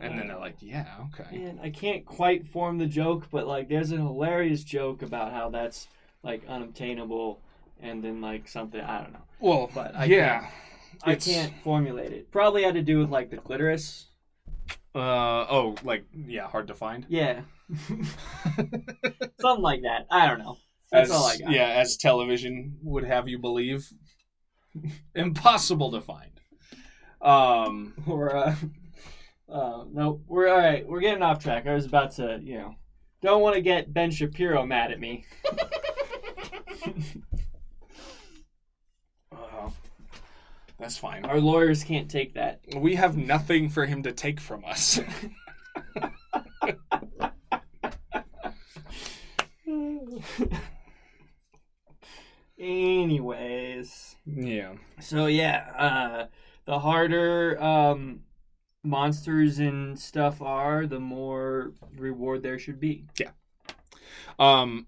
and then they're like yeah okay Man, I can't quite form the joke, but, like, there's an hilarious joke about how that's, like, unobtainable and then, like, something. I don't know. well But I yeah I can't formulate it. Probably had to do with, like, the clitoris. uh oh like yeah hard to find Yeah. Something like that. I don't know. That's as, all I got. Yeah, as television would have you believe. Impossible to find. Um, Or uh, uh no, we're all right. We're getting off track. I was about to, you know, don't want to get Ben Shapiro mad at me. uh, that's fine. Our lawyers can't take that. We have nothing for him to take from us. Anyways, yeah. so yeah, uh, the harder um, monsters and stuff are, the more reward there should be. Yeah. Um,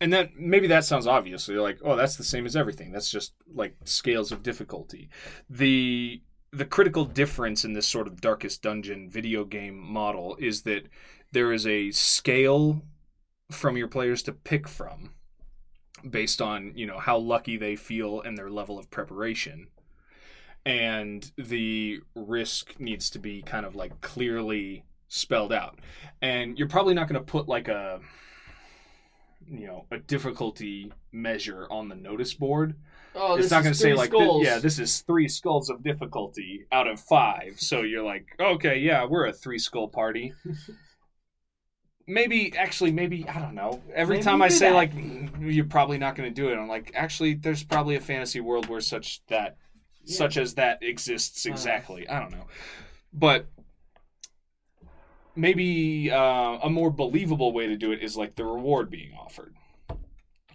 and that maybe that sounds obvious. So You're like, oh, that's the same as everything. That's just like scales of difficulty. The the critical difference in this sort of darkest dungeon video game model is that there is a scale from your players to pick from based on you know how lucky they feel and their level of preparation and the risk needs to be kind of like clearly spelled out. And you're probably not going to put like a you know a difficulty measure on the notice board. Oh, it's not going to say like skulls. yeah this is three skulls of difficulty out of five. So you're like okay yeah we're a three skull party. Maybe actually maybe i don't know. Every Maybe time i say that. like mm, you're probably not going to do it i'm like actually there's probably a fantasy world where such that Yeah. such as that exists Uh. exactly i don't know but maybe uh, a more believable way to do it is like the reward being offered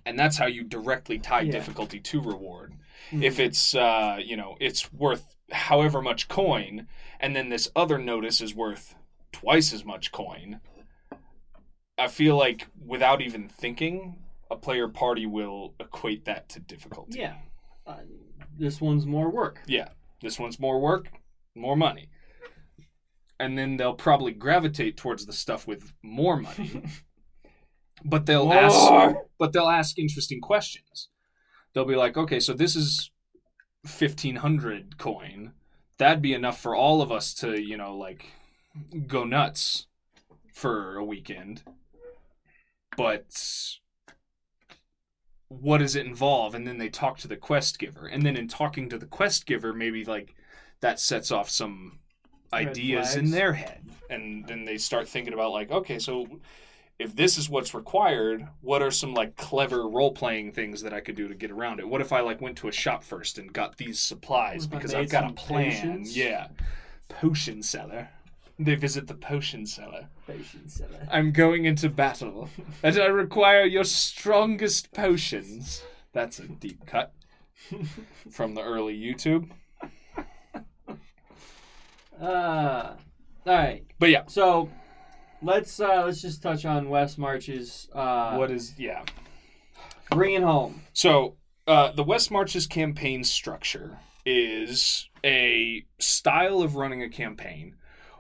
and that's how you directly tie Yeah. difficulty to reward. Mm. If it's uh, you know it's worth however much coin, and then this other notice is worth twice as much coin, I feel like without even thinking, a player party will equate that to difficulty. yeah, uh, this one's more work. Yeah, this one's more work, more money. And then they'll probably gravitate towards the stuff with more money. but they'll ask but they'll ask interesting questions. They'll be like, "Okay, so this is 1500 coin. That'd be enough for all of us to, you know, like go nuts for a weekend." But what does it involve? And then they talk to the quest giver. And then in talking to the quest giver maybe like that sets off some ideas in their head. And then they start thinking about like okay so if this is what's required what are some like clever role-playing things that i could do to get around it? What if i like went to a shop first and got these supplies What if I because i've got a plan? potions? yeah. Potion seller they visit the potion seller Patience, seller. I'm going into battle, and I require your strongest potions. That's a deep cut from the early YouTube. Uh, all right. But yeah, So let's uh, let's just touch on West Marches uh, what is yeah? Bringing home. So uh, the West Marches campaign structure is a style of running a campaign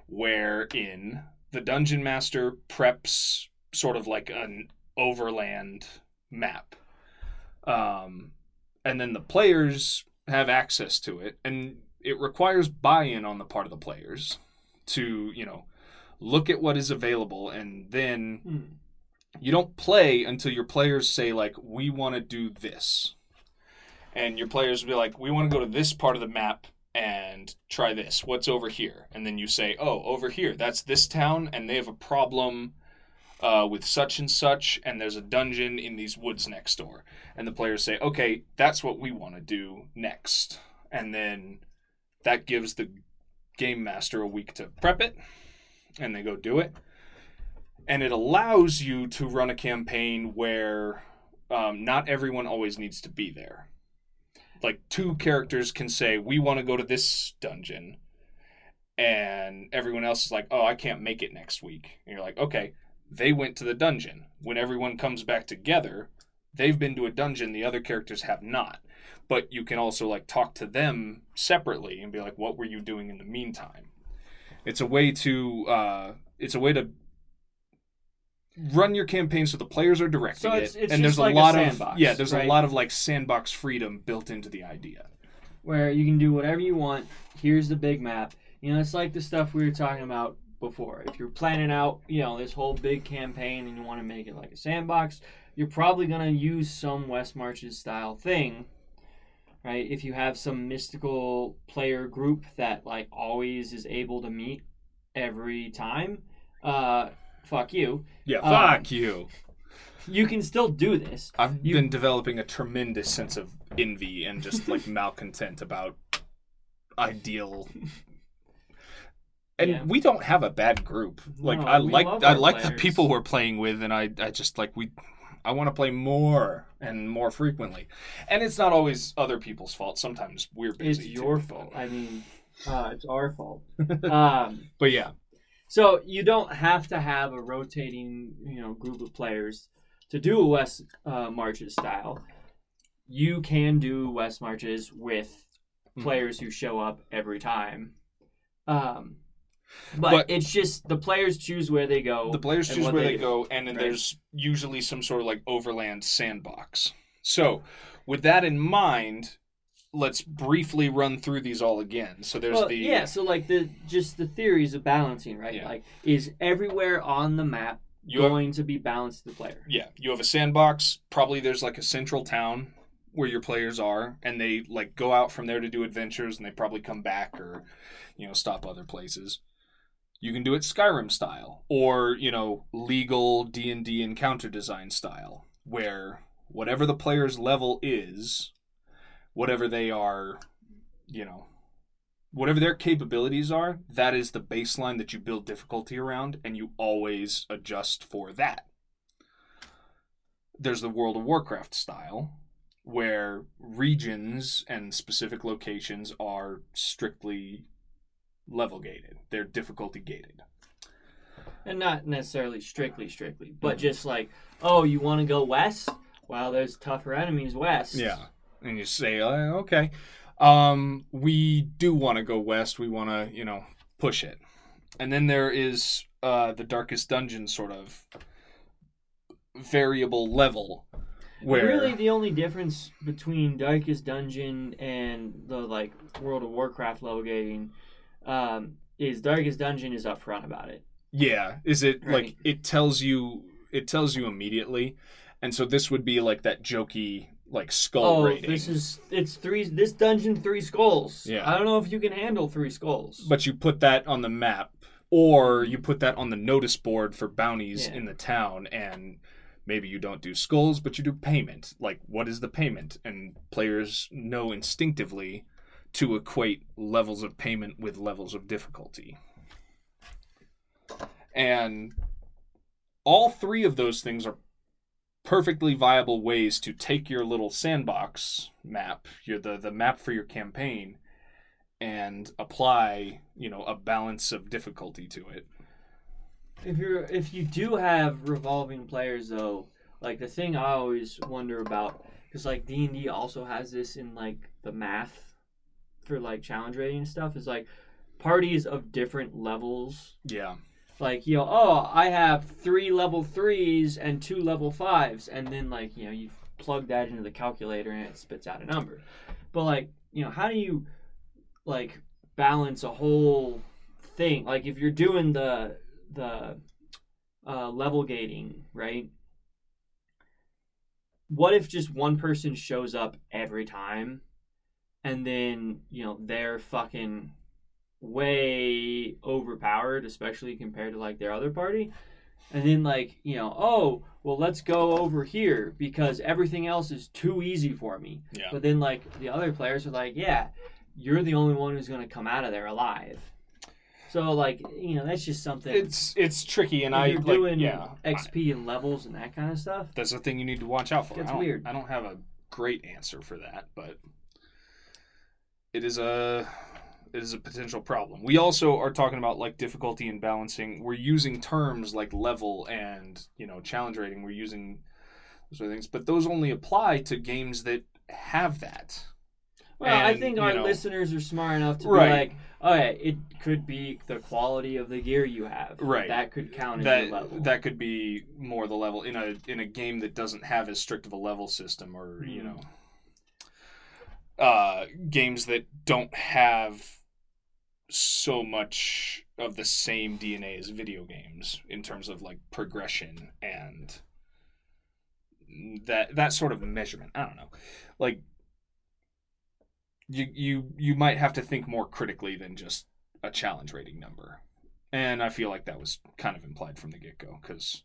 wherein the dungeon master preps sort of like an overland map. Um, and then the players have access to it, and it requires buy in on the part of the players to, you know, look at what is available and then Hmm. you don't play until your players say like we want to do this and your players will be like we want to go to this part of the map and try this what's over here? And then you say oh over here that's this town and they have a problem uh, with such and such and there's a dungeon in these woods next door. And the players say okay that's what we want to do next. And then that gives the game master a week to prep it and they go do it. And it allows you to run a campaign where um, not everyone always needs to be there. Like two characters can say, "We want to go to this dungeon," and everyone else is like, "Oh, I can't make it next week." And you're like, "Okay." They went to the dungeon. When everyone comes back together, they've been to a dungeon the other characters have not. But you can also like talk to them separately and be like, "What were you doing in the meantime?" It's a way to uh, it's a way to run your campaign so the players are directing So it's- it it's and there's like a a lot sandbox, of yeah there's right? a lot of like sandbox freedom built into the idea where you can do whatever you want. Here's the big map. You know, it's like the stuff we were talking about before. If you're planning out, you know, this whole big campaign and you want to make it like a sandbox, you're probably going to use some West Marches style thing. Right? If you have some mystical player group that like always is able to meet every time, uh fuck you. yeah Um, fuck you You can still do this. i've you- been developing a tremendous sense of envy and just like malcontent about ideal and Yeah. we don't have a bad group like No, i like i like the people we're playing with and i i just like we i want to play more and more frequently and it's not always other people's fault sometimes we're It's busy your too, fault. I mean, uh, it's our fault. um, but yeah So you don't have to have a rotating, you know, group of players to do a West uh, Marches style. You can do West Marches with Mhm. players who show up every time. Um, but, But- it's just the players choose where they go. the players choose where they they, go and then right? there's usually some sort of like overland sandbox so with that in mind let's briefly run through these all again so there's well, the yeah. So like the just the theories of balancing, right? Yeah. Like is everywhere on the map you have, going to be balanced to the player? yeah you have a sandbox probably there's like a central town where your players are and they like go out from there to do adventures and they probably come back or you know stop other places you can do it skyrim style or you know legal d&d encounter design style where whatever the player's level is whatever they are you know whatever their capabilities are that is the baseline that you build difficulty around and you always adjust for that there's the World of Warcraft style, where regions and specific locations are strictly level gated. They're difficulty gated. and not necessarily strictly strictly, but Mhm. just like, oh, you want to go west? Well, there's tougher enemies west. Yeah. And you say, uh, okay, um, we do want to go west. We want to, you know, push it. And then there is uh, the Darkest Dungeon sort of variable level where. Really, the only difference between Darkest Dungeon and the like World of Warcraft level gating um, is Darkest Dungeon is upfront about it. Yeah, is it like it tells you it tells you immediately, and so this would be like that jokey like skull oh, rating. this is it's three. This dungeon three skulls. Yeah. I don't know if you can handle three skulls. but you put that on the map, or you put that on the notice board for bounties Yeah. in the town, and maybe you don't do skulls, but you do payment. Like, what is the payment? And players know instinctively to equate levels of payment with levels of difficulty. And all three of those things are perfectly viable ways to take your little sandbox map, your the, the map for your campaign, and apply, you know, a balance of difficulty to it. If you're if you do have revolving players though, like the thing I always wonder about because like D and D also has this in like the math for like challenge rating and stuff is like parties of different levels. Yeah. Like you know, oh, I have three level threes and two level fives, and then like you know you plug that into the calculator and it spits out a number. But like you know, how do you like balance a whole thing? Like if you're doing the the uh, level gating, right? What if just one person shows up every time, and then you know they're fucking way overpowered, especially compared to like their other party. And then like, you know, oh, well let's go over here because everything else is too easy for me. Yeah. But then like the other players are like, yeah, you're the only one who's gonna come out of there alive. So like, you know, that's just something It's it's tricky, and if I you're like doing yeah. XP and levels and that kind of stuff. that's the thing you need to watch out for. I don't, weird. I don't have a great answer for that, but it is a is a potential problem. We also are talking about like difficulty and balancing. We're using terms like level and you know challenge rating. We're using those sort of things, but those only apply to games that have that. Well, I think our know- listeners are smart enough to Right. be like, okay, it could be the quality of the gear you have. Right. That could count as your level. that that could be more the level in a in a game that doesn't have as strict of a level system or you Mhm. know uh games that don't have so much of the same DNA as video games in terms of like progression and that that sort of measurement. I don't know. Like you you you might have to think more critically than just a challenge rating number. And I feel like that was kind of implied from the get go, because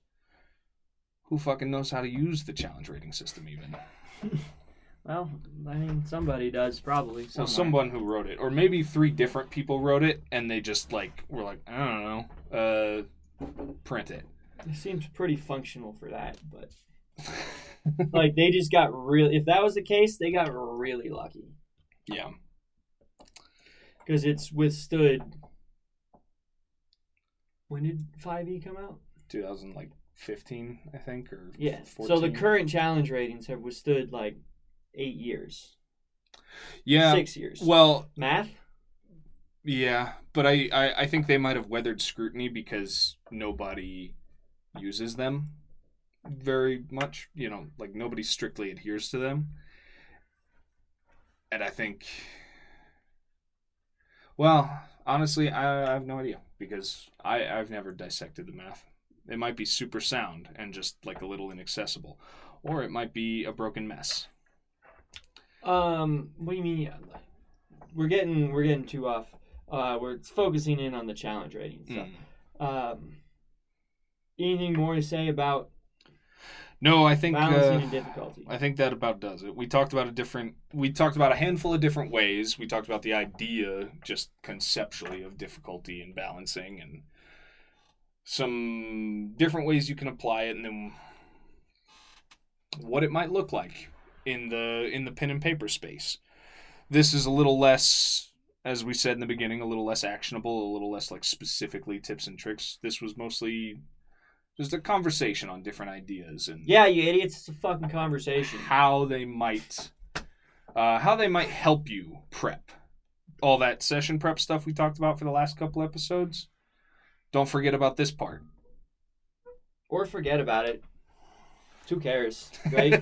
who fucking knows how to use the challenge rating system even? well, I mean, somebody does probably. So somewhere. someone who wrote it, or maybe three different people wrote it, and they just like were like, I don't know, uh, print it. It seems pretty functional for that, but like they just got really. If that was the case, they got really lucky yeah, because it's withstood. When did Five E come out? 2015, I think, or Yeah. 14. So the current challenge ratings have withstood like eight years, yeah, six years. well, Math. Yeah, but I, I, I think they might have weathered scrutiny because nobody uses them very much. You know, like nobody strictly adheres to them. And I think, well, honestly, I, I have no idea because I, I've never dissected the math. It might be super sound and just like a little inaccessible, or it might be a broken mess. Um, what do you mean? We're getting we're getting too off. Uh, we're focusing in on the challenge rating stuff. Mm. Um, anything more to say about No, I think balancing uh, and difficulty? I think that about does it. We talked about a different we talked about a handful of different ways. We talked about the idea just conceptually of difficulty and balancing and some different ways you can apply it and then what it might look like in the in the pen and paper space. This is a little less, as we said in the beginning, a little less actionable, a little less like specifically tips and tricks. This was mostly just a conversation on different ideas and Yeah, you idiots. It's a fucking conversation. how they might uh, how they might help you prep all that session prep stuff we talked about for the last couple episodes don't forget about this part Or forget about it. Who cares, right?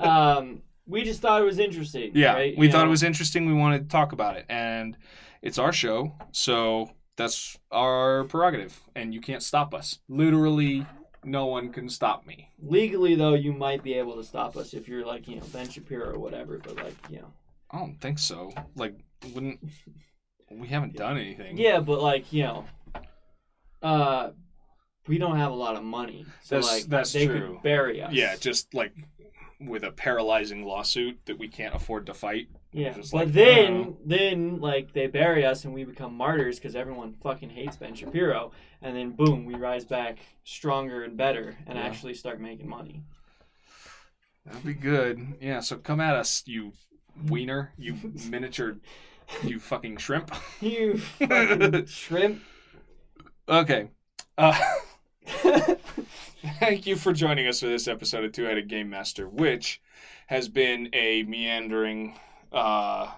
um, we just thought it was interesting. yeah right? we You thought know? it was interesting we wanted to talk about it and it's our show so that's our prerogative and you can't stop us literally no one can stop me legally though. You might be able to stop us if you're like you know Ben Shapiro or whatever. But like you know, i don't think so like wouldn't we haven't done anything yeah, but like you know, uh, we don't have a lot of money, so That's- like that's they true. could bury us. Yeah, just like with a paralyzing lawsuit that we can't afford to fight. Yeah, Just but like, then, oh. then like they bury us and we become martyrs because everyone fucking hates Ben Shapiro, and then boom, we rise back stronger and better and Yeah. actually start making money. That'd be good. Yeah, so come at us, you wiener, you miniature, you fucking shrimp. You fucking shrimp. Okay. Uh, thank you for joining us for this episode of Two Headed Game Master, which has been a meandering, uh,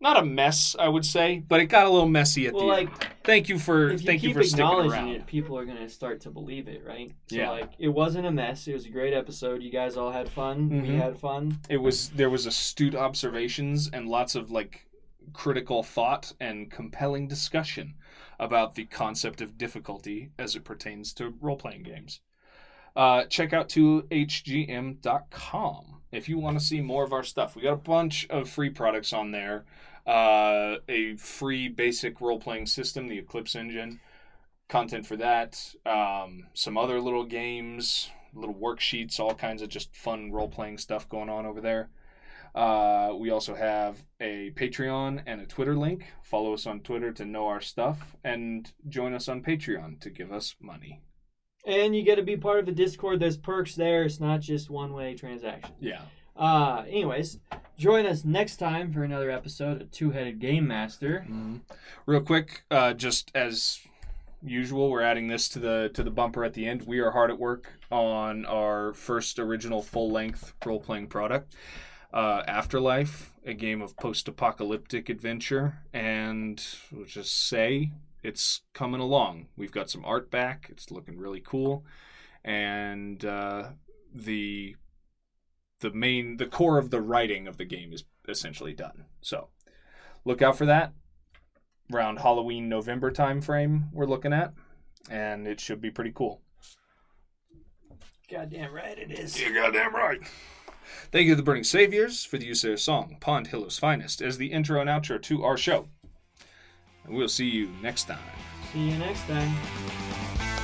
not a mess, I would say, but it got a little messy at well, the like end. Thank you for you thank you for sticking acknowledging around. it, people are gonna start to believe it, right? So Yeah. like it wasn't a mess. It was a great episode. You guys all had fun. We Mhm. had fun. it was there was astute observations and lots of like critical thought and compelling discussion about the concept of difficulty as it pertains to role-playing games. Uh, check out 2hgm.com if you want to see more of our stuff. We got a bunch of free products on there. Uh, a free basic role-playing system the eclipse engine content for that. Um, some other little games little worksheets all kinds of just fun role-playing stuff going on over there uh, we also have a Patreon and a Twitter link. Follow us on Twitter to know our stuff, and join us on Patreon to give us money. And you get to be part of the Discord. There's perks there. It's not just one way transaction. Yeah. Uh, anyways, join us next time for another episode of Two Headed Game Master. Real quick, uh, just as usual, we're adding this to the to the bumper at the end. We are hard at work on our first original full length role playing product. Uh, Afterlife, a game of post apocalyptic adventure, and we'll just say it's coming along. We've got some art back. It's looking really cool, and uh, the the main the core of the writing of the game is essentially done. So look out for that around Halloween November time frame we're looking at, and it should be pretty cool. Goddamn right it is. You're goddamn right. Thank you to the Burning Saviors for the use of their song Pond Hillow's Finest as the intro and outro to our show. And we'll see you next time. See you next time.